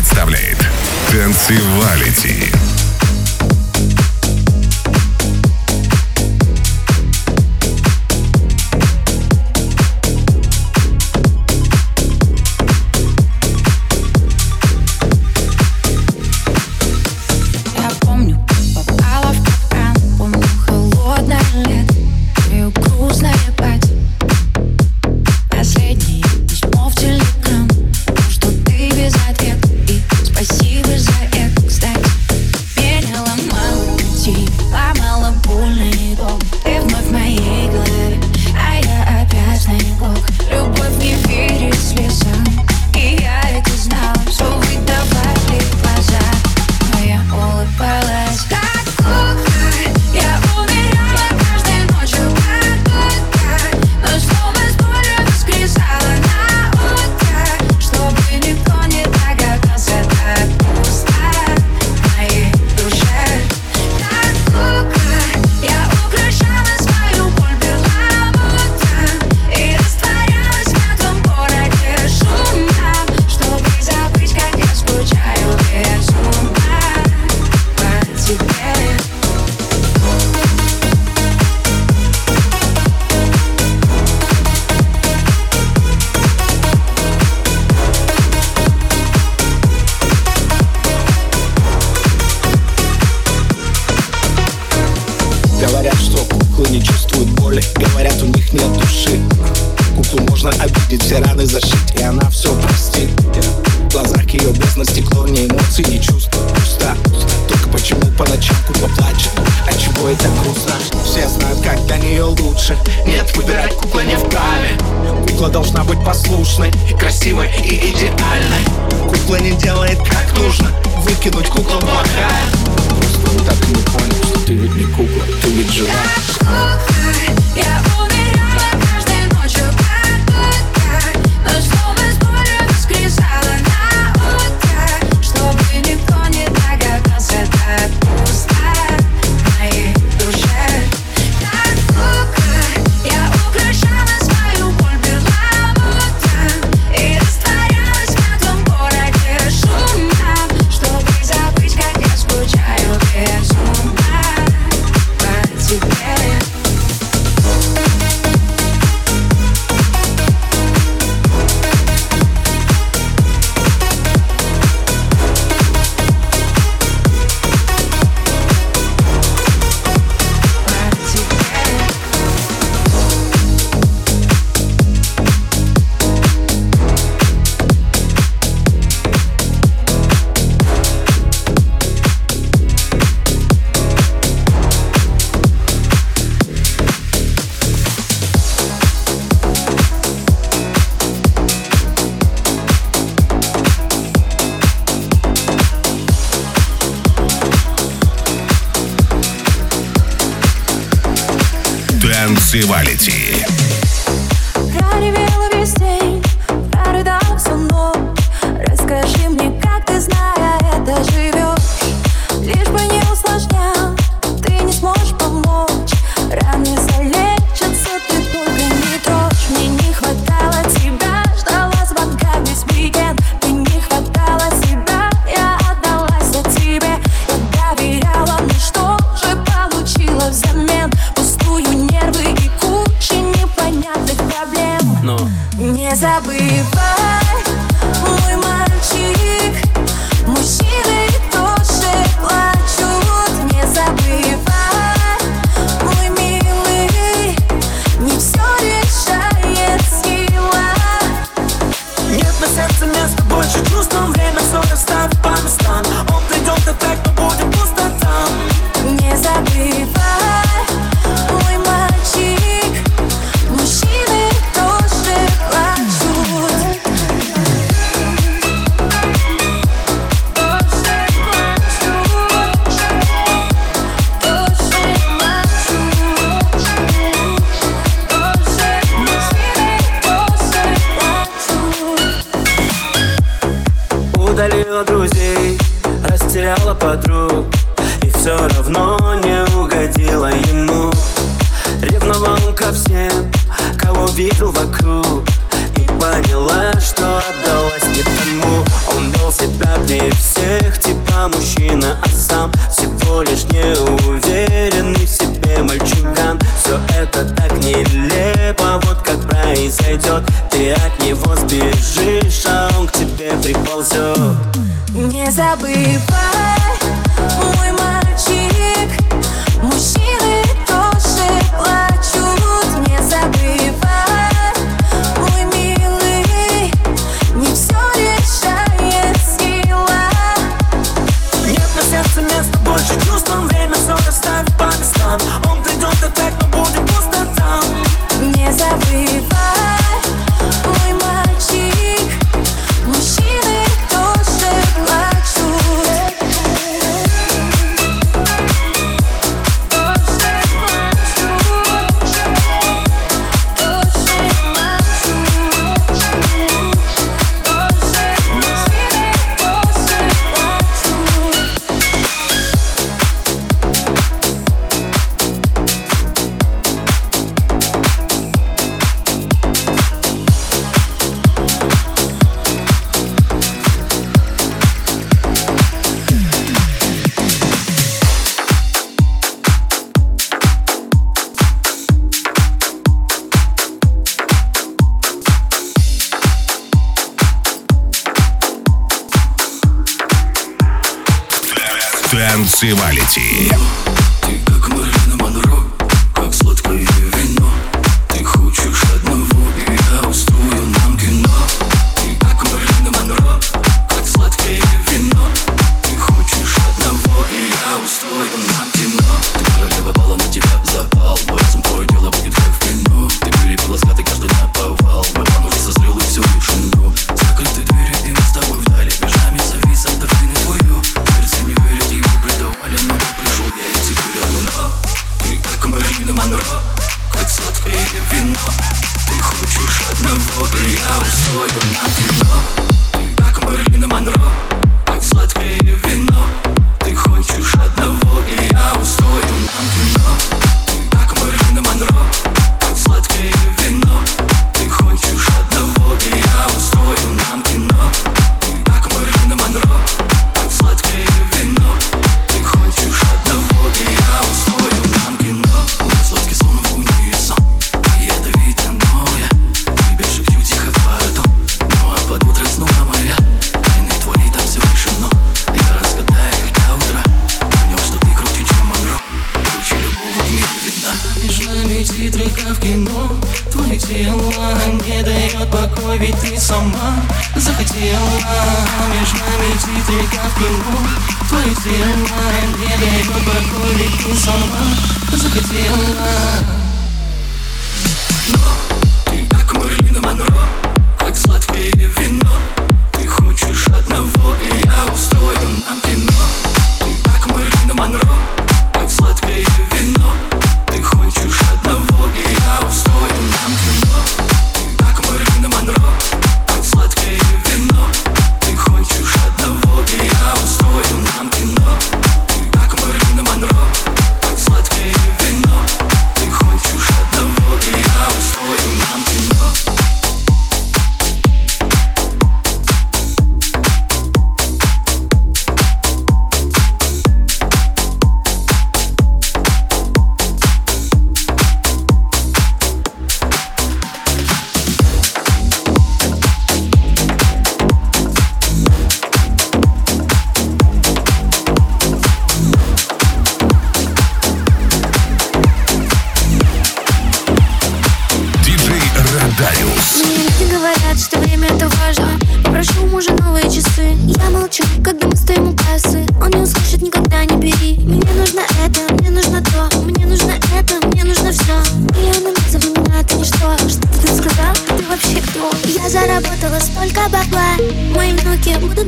представляет Танцевалити. улыбки Ее блеск на стекло, ни чувства. ни только почему по ночам кукла плачет От а чего это грустно? Все знают, как для нее лучше. Нет, выбирать кукла не вправе Кукла должна быть послушной, красивой и идеальной. Кукла не делает как нужно. Выкинуть кукла плохая Просто так не понял, что ты ведь не кукла, ты ведь жива. Я кукла, я Танцевалити. Проревела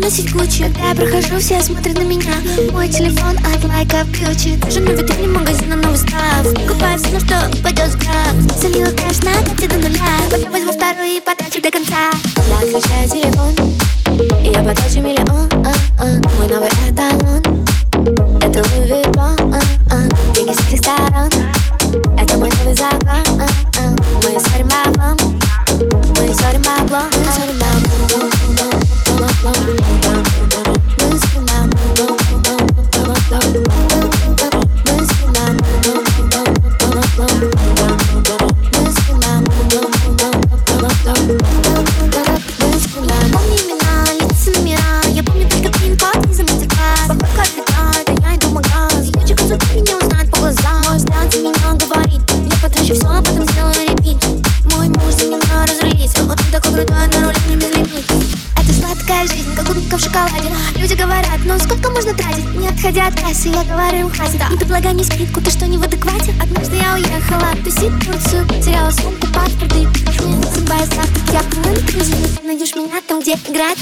носить Гуччи Когда я прохожу, все смотрят на меня. Мой телефон от лайка Gucci Даже на витрине магазина новый став. Покупаю все, на что упадет граф Залила кэш на карте до нуля. Потом возьму вторую и потрачу до конца. Отключаю телефон. И я потрачу миллион. Мой новый эталон. Это Луи да. предлагай мне скидку Ты что, не в адеквате? Однажды я уехала тусить Турцию Теряла сумку, паспорт и Забывая завтрак, я помню кризис Найдешь меня там, где играет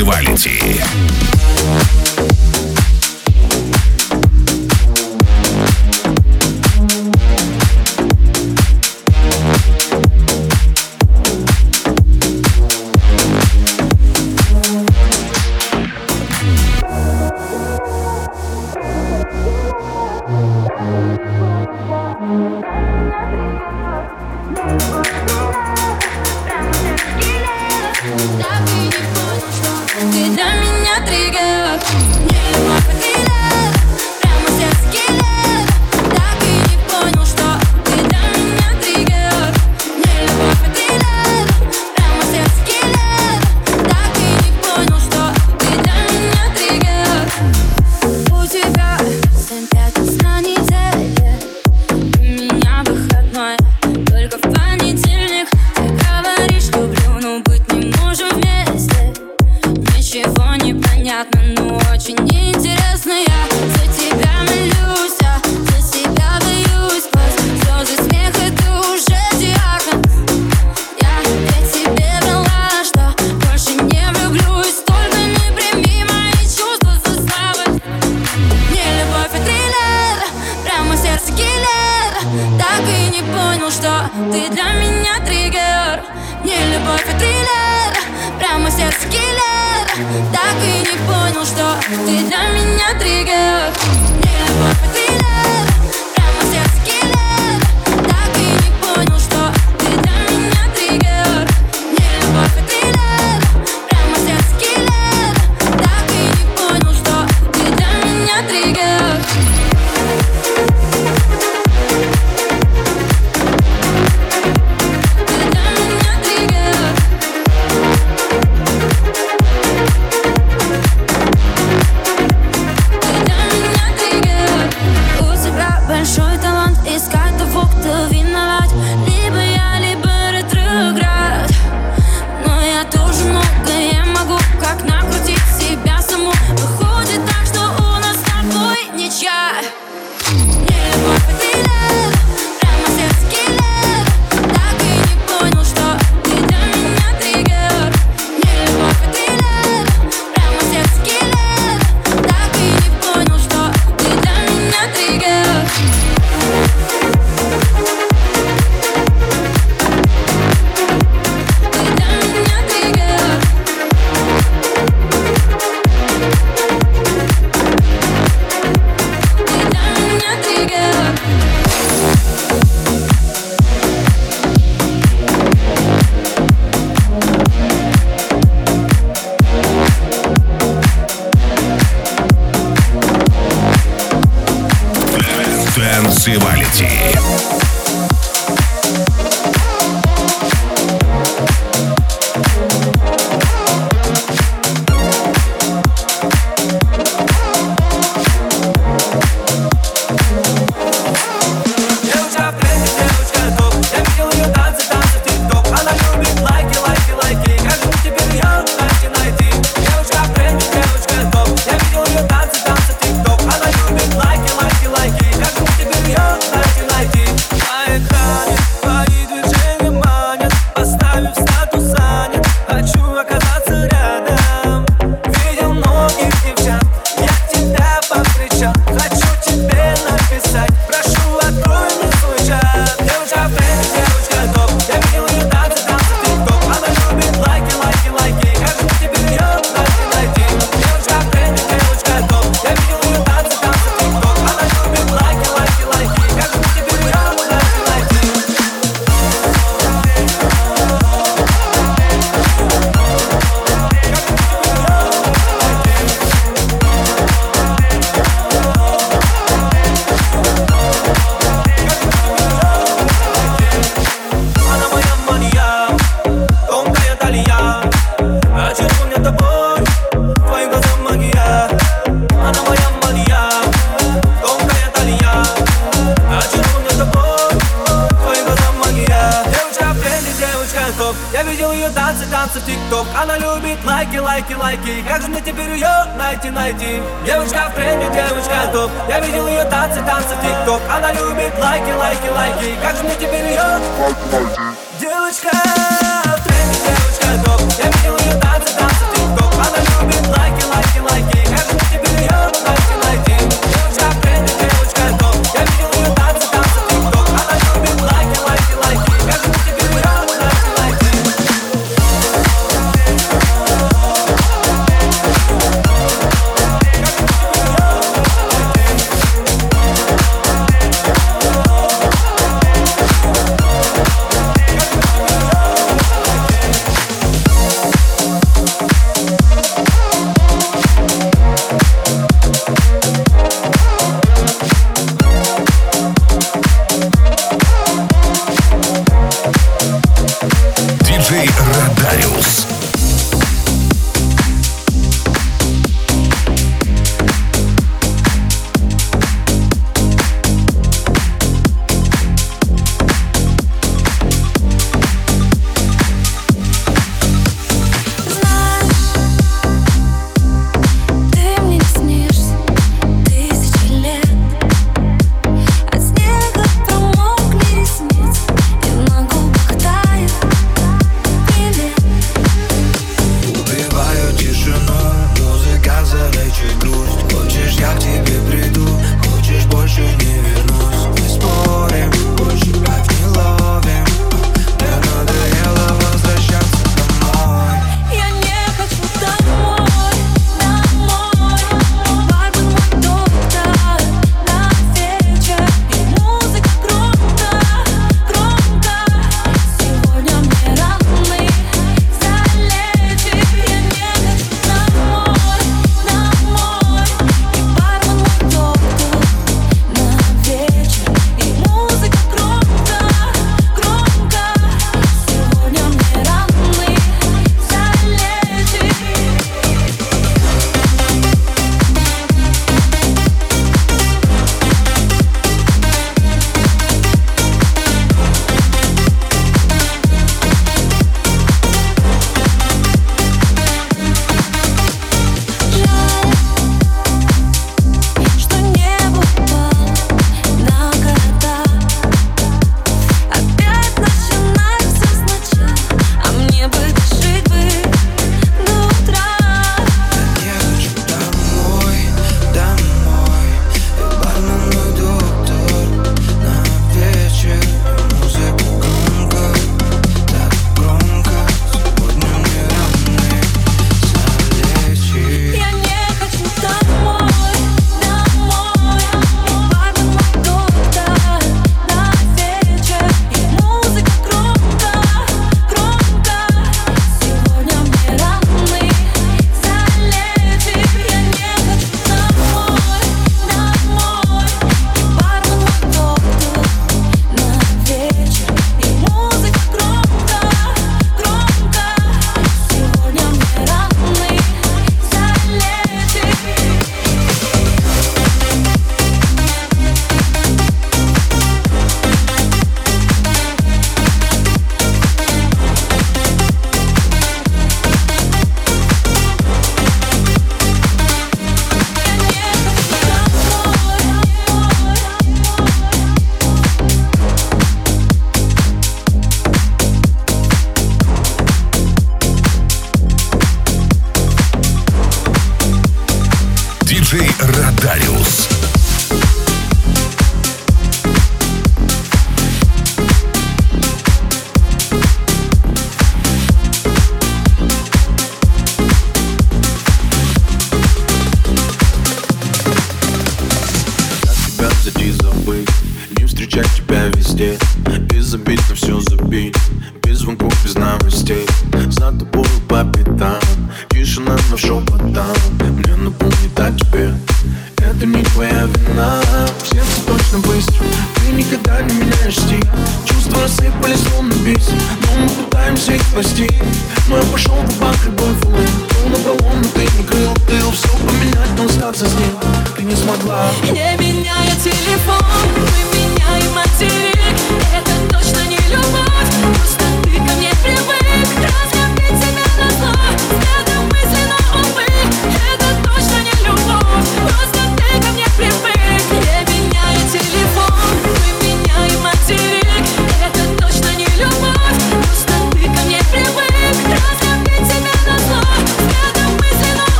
Ревалити.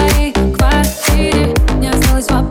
Твоей квартире. Не осталось вопросов,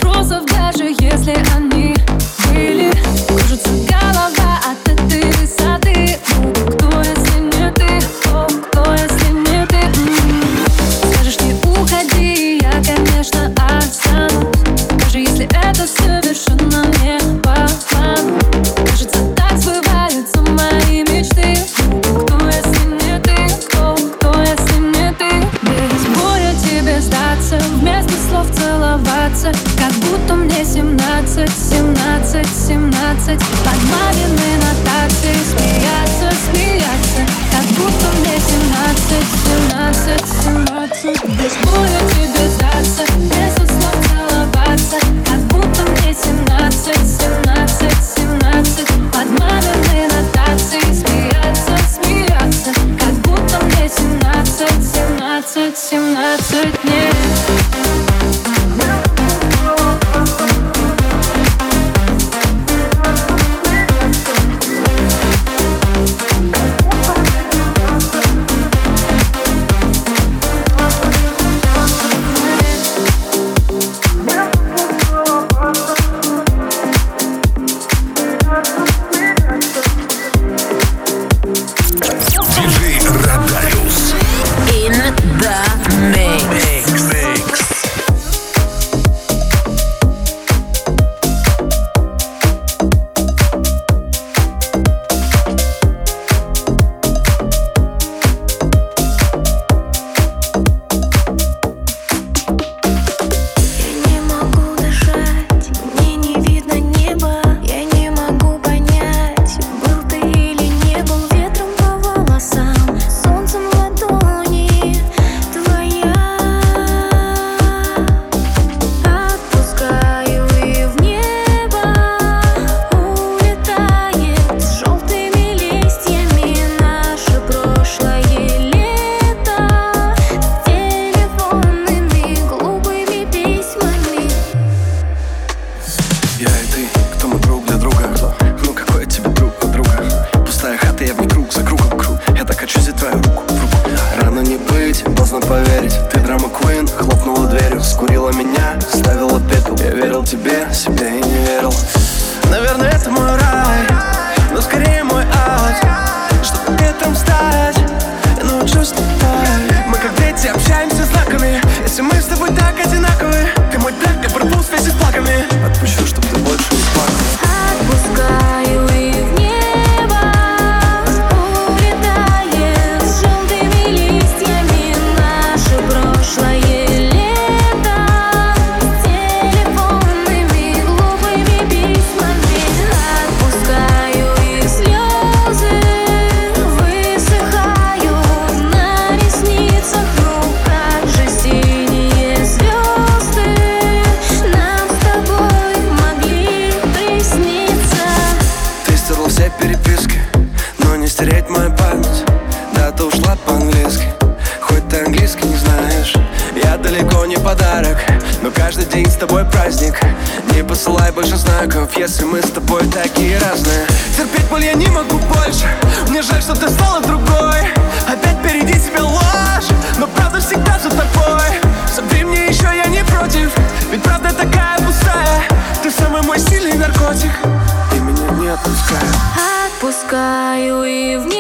мечтаю и в мир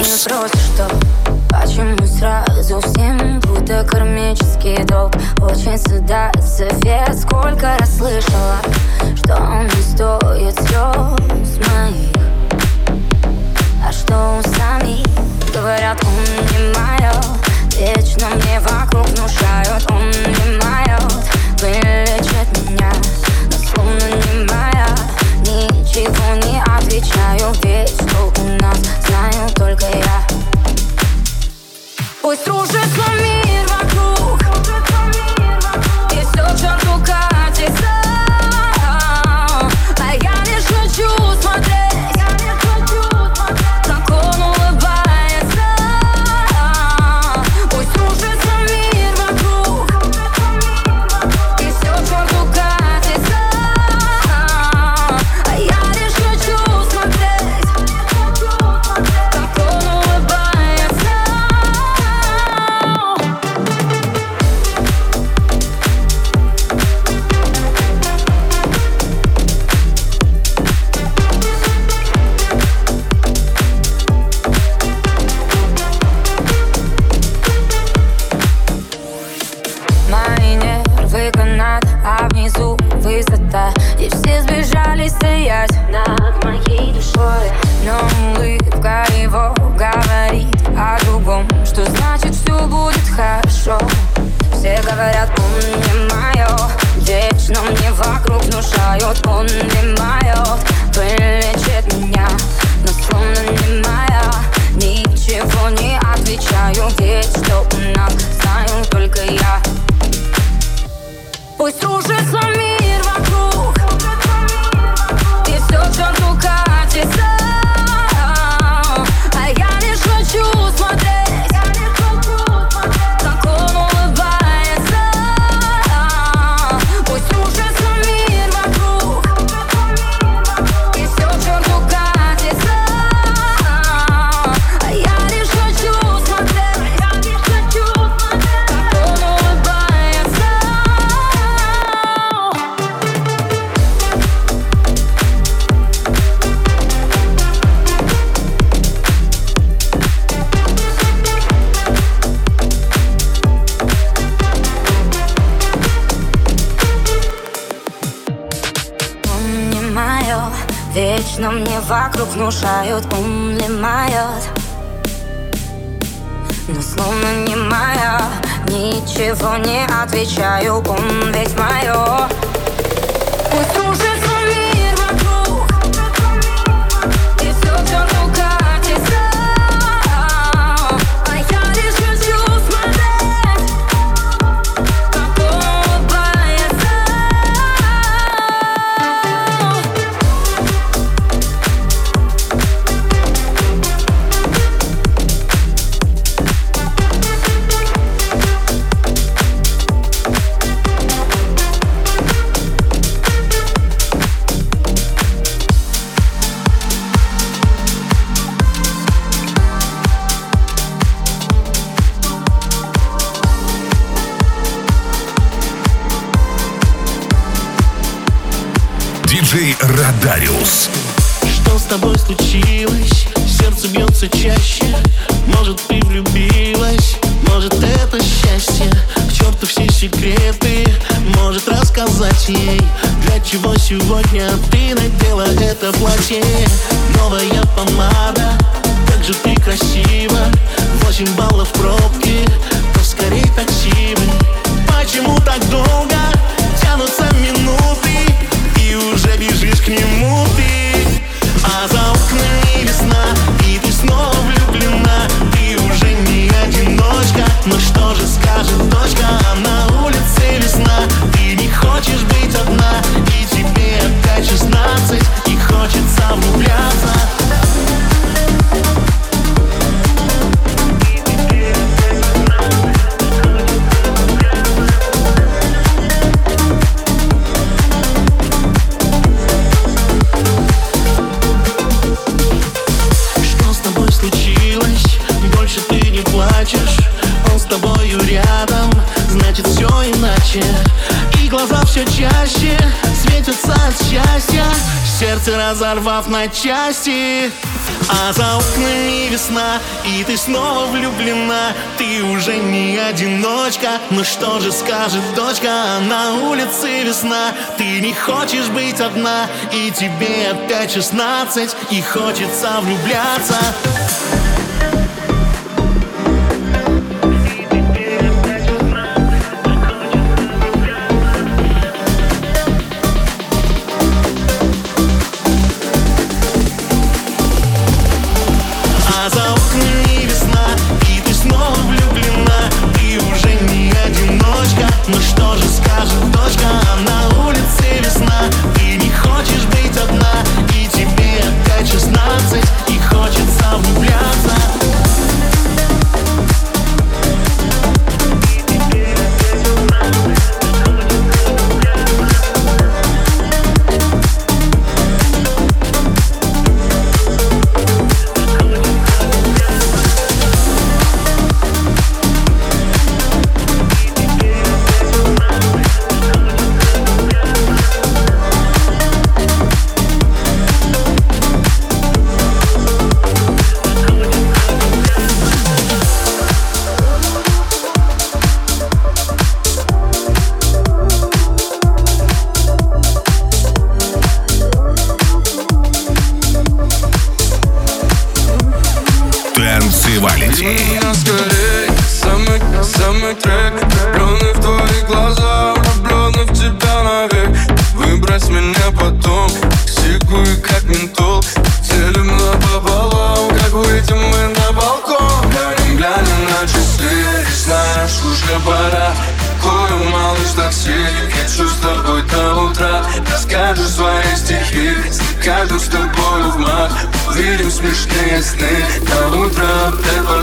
Хаус. Просто что, почему сразу всем будто кармический долг? Очень стыдается вес, сколько раз слышала, что он не стоит слез моих. А что сами говорят, он не мое, вечно мне вокруг внушают, он не мое, вылечит меня, но словно не моя, ничего не отвечаю, ведь Пусть ружит сломит на части. А за окнами весна И ты снова влюблена. Ты уже не одиночка. Но что же скажет дочка? На улице весна. Ты не хочешь быть одна И тебе опять шестнадцать И хочется влюбляться.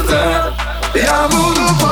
te, ja budu po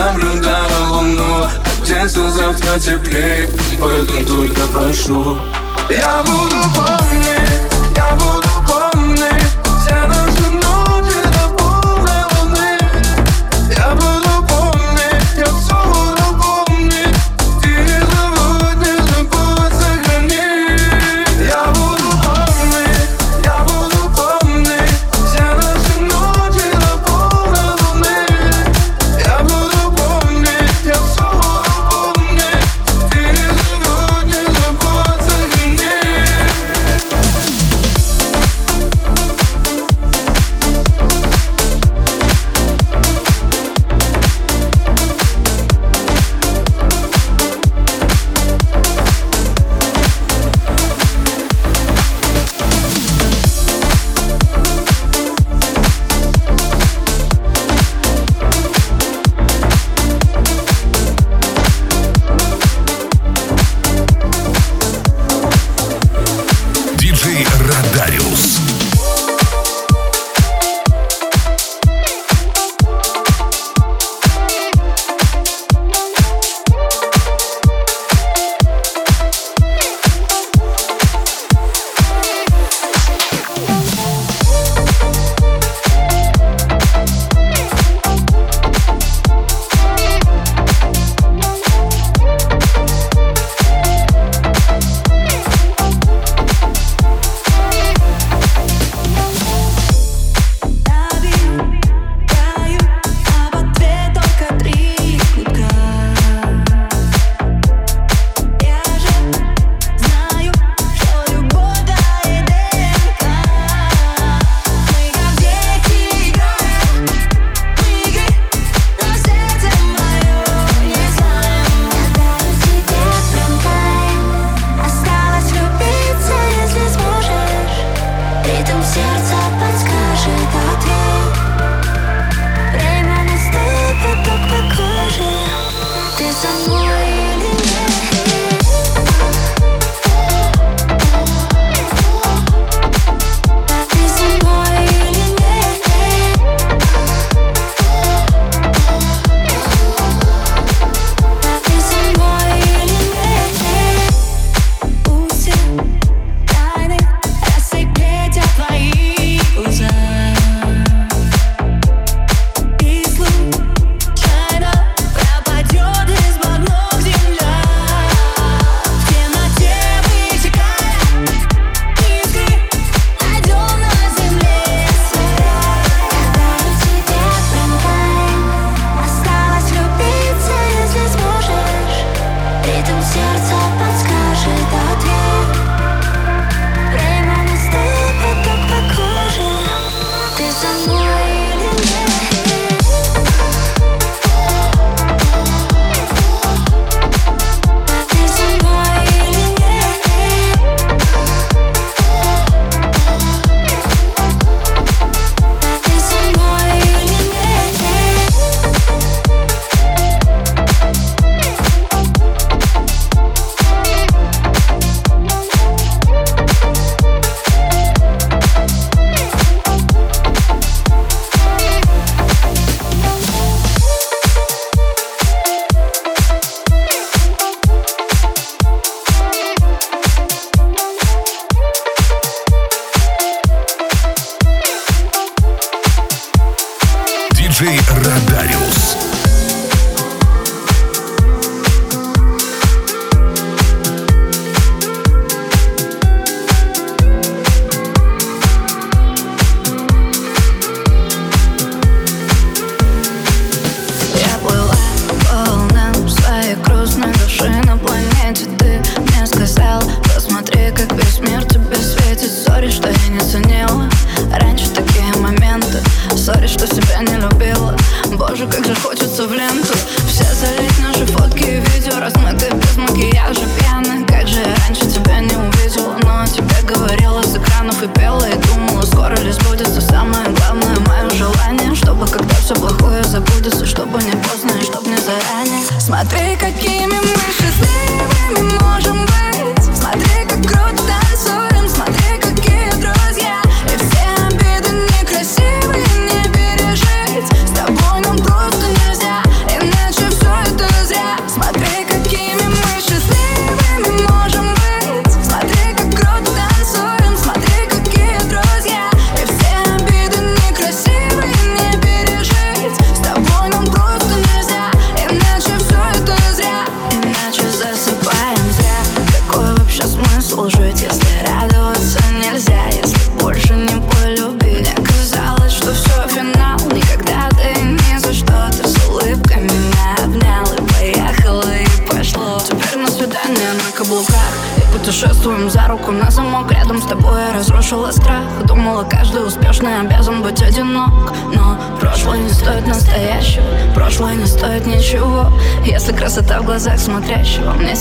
наблюдаю луну Оденься завтра теплее, поэтому только прошу Я буду помнить, я буду помнить.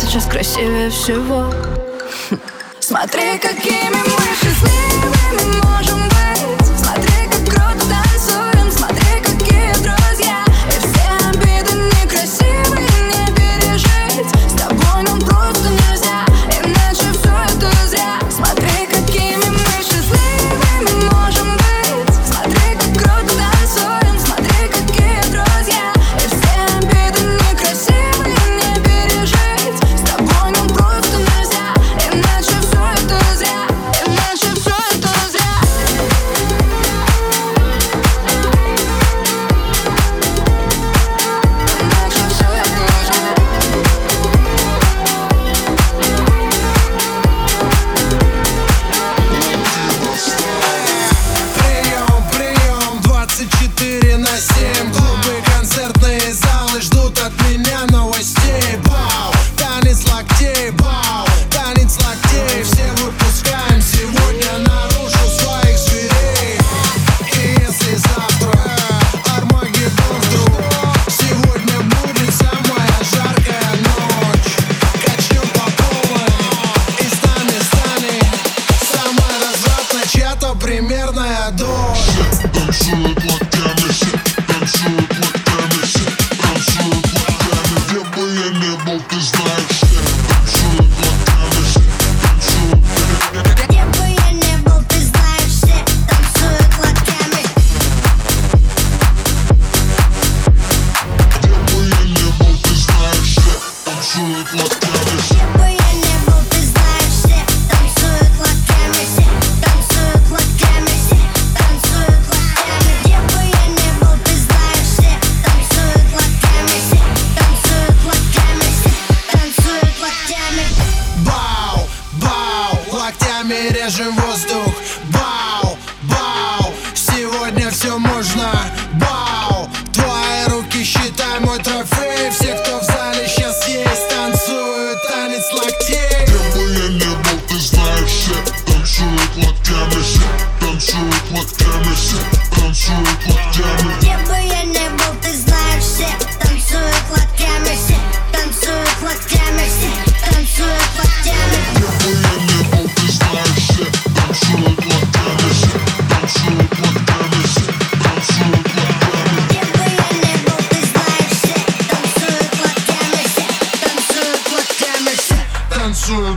Сейчас красивее всего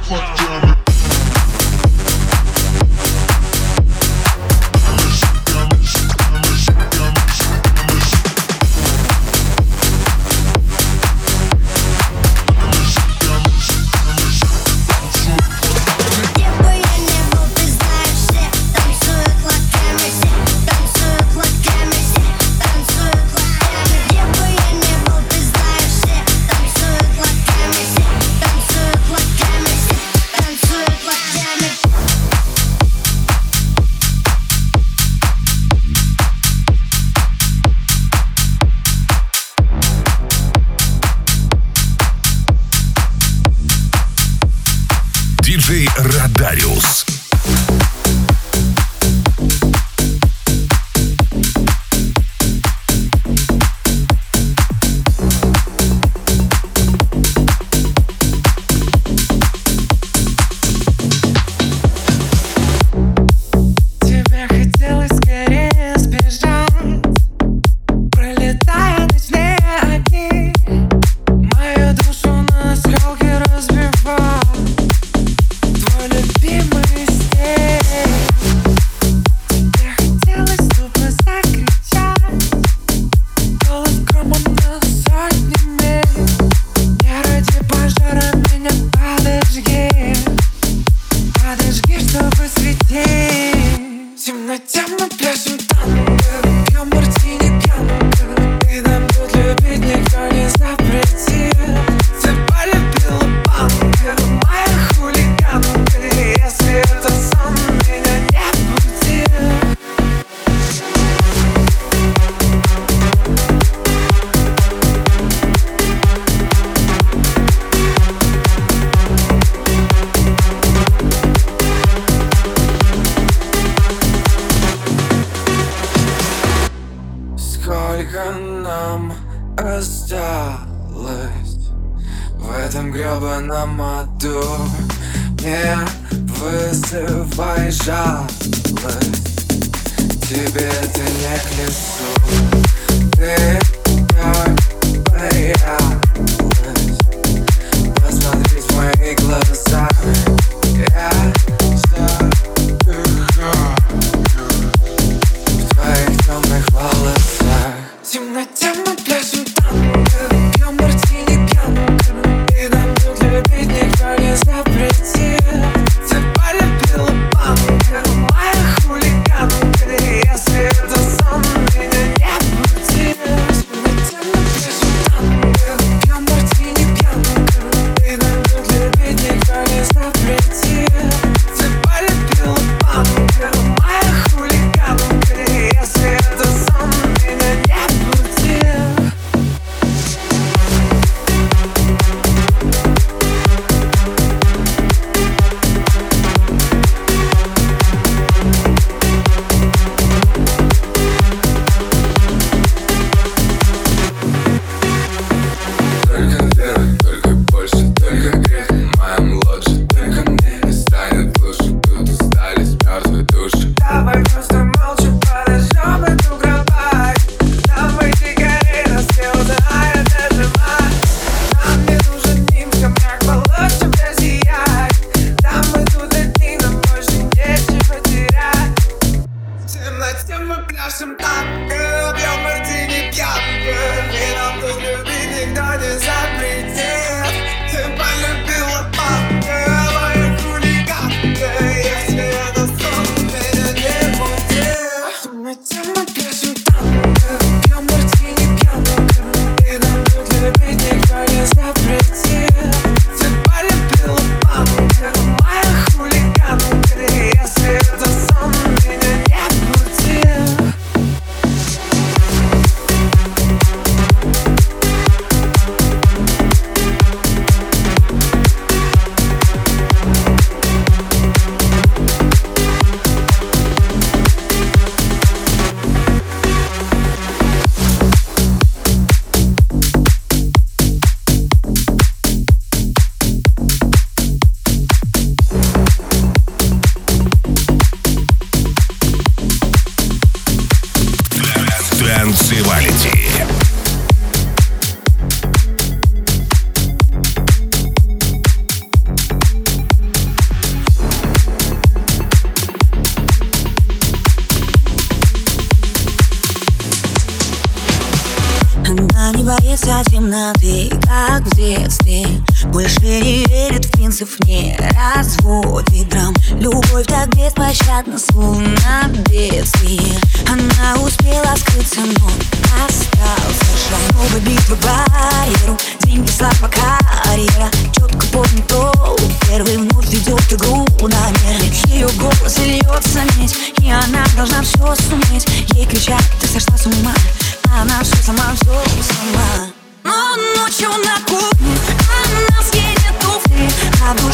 fuck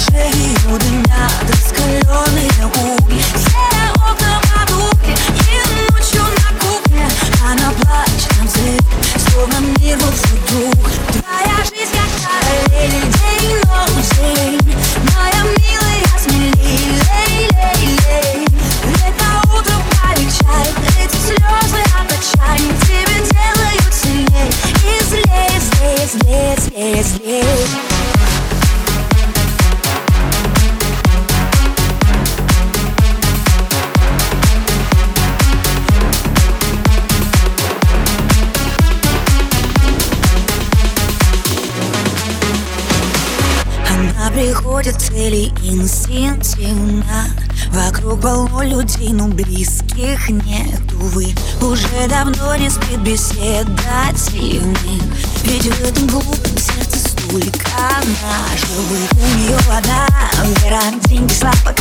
приходят инстинктивно Вокруг полно людей, но близких нет, увы Уже давно не спит беседа тихих Ведь в этом глупом сердце столько наживых У нее одна вера, деньги, слава,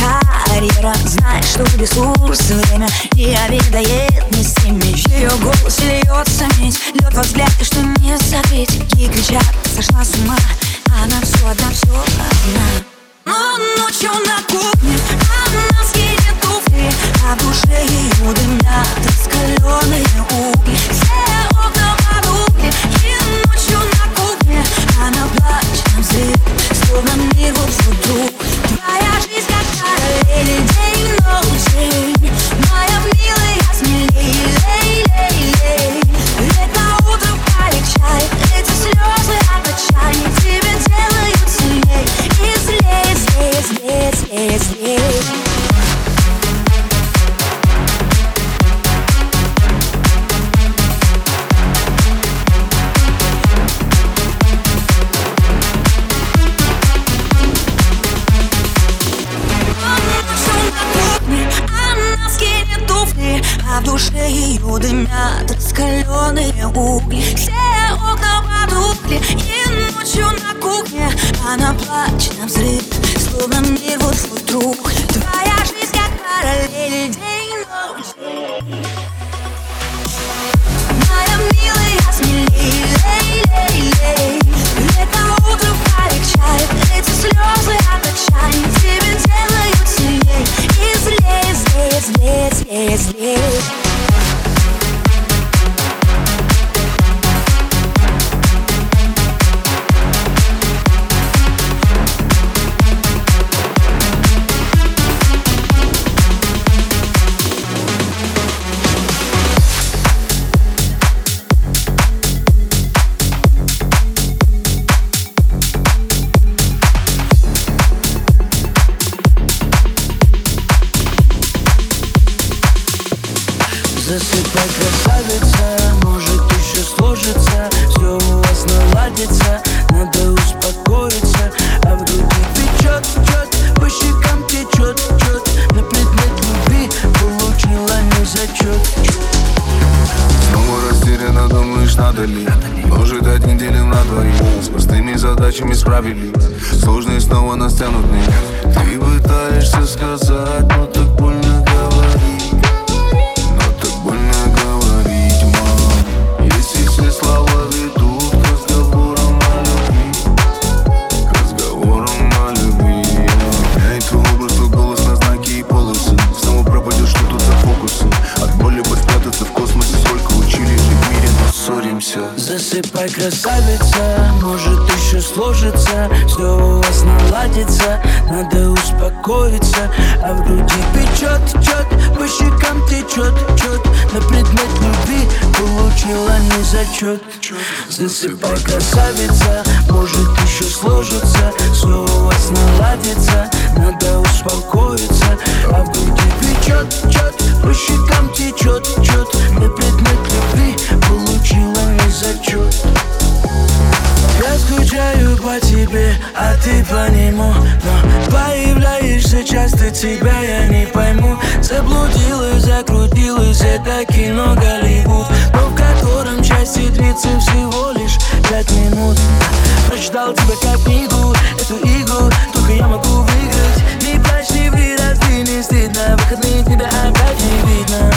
карьера. Знает, что ресурс, время не обедает не семечь Ее голос льется медь, лед во взгляд, что не закрыть Ей кричат, сошла с ума она все одна, все одна Но ночью на кухне Она скинет туфли А душе ее дымят Раскаленные угли. Все окна потухли И ночью на кухне Она плачет на взрыв Словно мир вот Твоя жизнь как параллель День, ночь, взрыв Словно мир вот вдруг. Твоя жизнь как параллель День ночь. Моя милая смелее Лей, лей, лей на утро полегчает Эти слезы от отчаяния Тебе делают сильней. И злее, злее, злее, злее, злее ссоримся Засыпай, красавица, может еще сложится. Все у вас наладится, надо успокоиться. А в груди печет, чет, по щекам течет, чет На предмет любви получила не зачет Засыпай, красавица, может еще сложится. Все у вас наладится, надо успокоиться. А в груди печет, чет, по щекам течет, чет На предмет зачет я скучаю по тебе, а ты по нему. Но появляешься часто, тебя я не пойму. Заблудилась, закрутилась, это кино Голливуд. Но в котором части длится всего лишь пять минут. Прочитал тебя как книгу, эту игру Только я могу выиграть. Не плачь, не ври, разве не стыдно Выходные тебя опять не видно.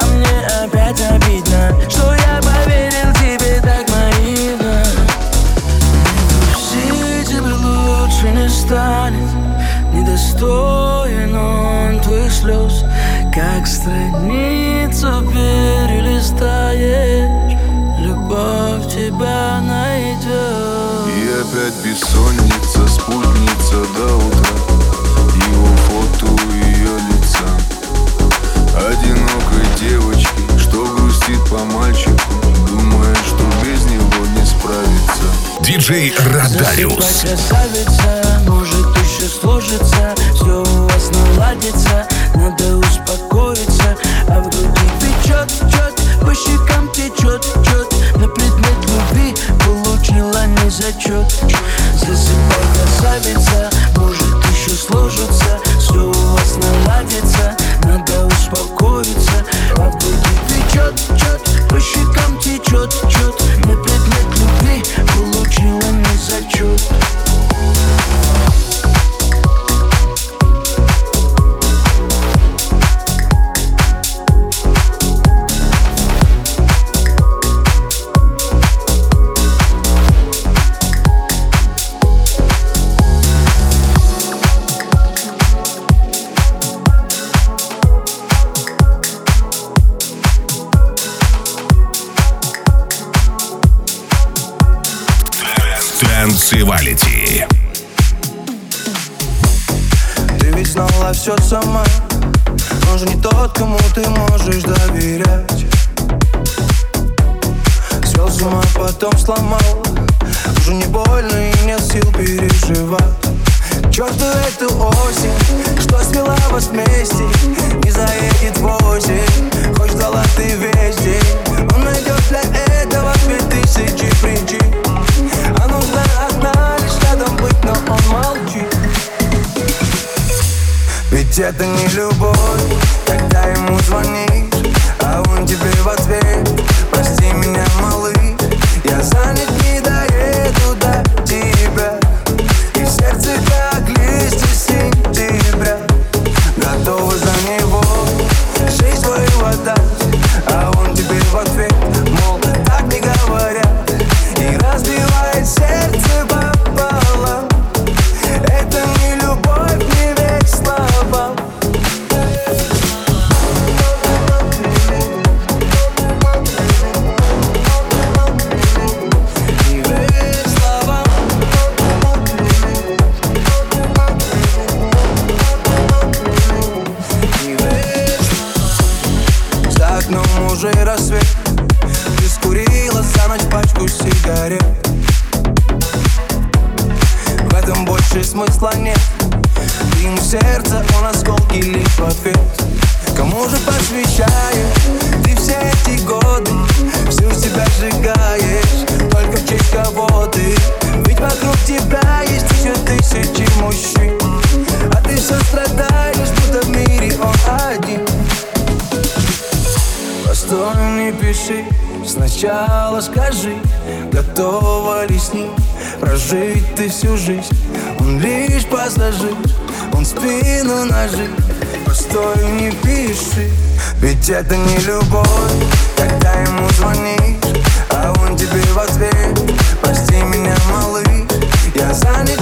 А мне опять обидно Что я поверил достоин он твоих слез Как страница перелистаешь Любовь тебя найдет И опять бессонница, спутница до утра Его фото, ее лица. Одинокой девочки, что грустит по мальчику Думая, что без него не справится. Диджей Радариус. Красавица, еще сложится Все у вас наладится. Надо успокоиться А в груди течет, чет По щекам течет, чет На предмет любви получила не зачет Засыпай, красавица Может еще сложится. Все у вас наладится сигарет в этом больше смысла нет. Ему сердце, он осколки лишь в ответ Кому же посвящаешь? Ты все эти годы Всю себя сжигаешь, только в честь кого ты? Ведь вокруг тебя есть еще тысячи мужчин. А ты все страдаешь, будто в мире он один Стой, не пиши, сначала скажи Готова ли с ним прожить ты всю жизнь. Он лишь пассажир, он спину ножи Постой, не пиши, ведь это не любовь. Когда ему звонишь, а он тебе в ответ. Прости меня, малыш, я занят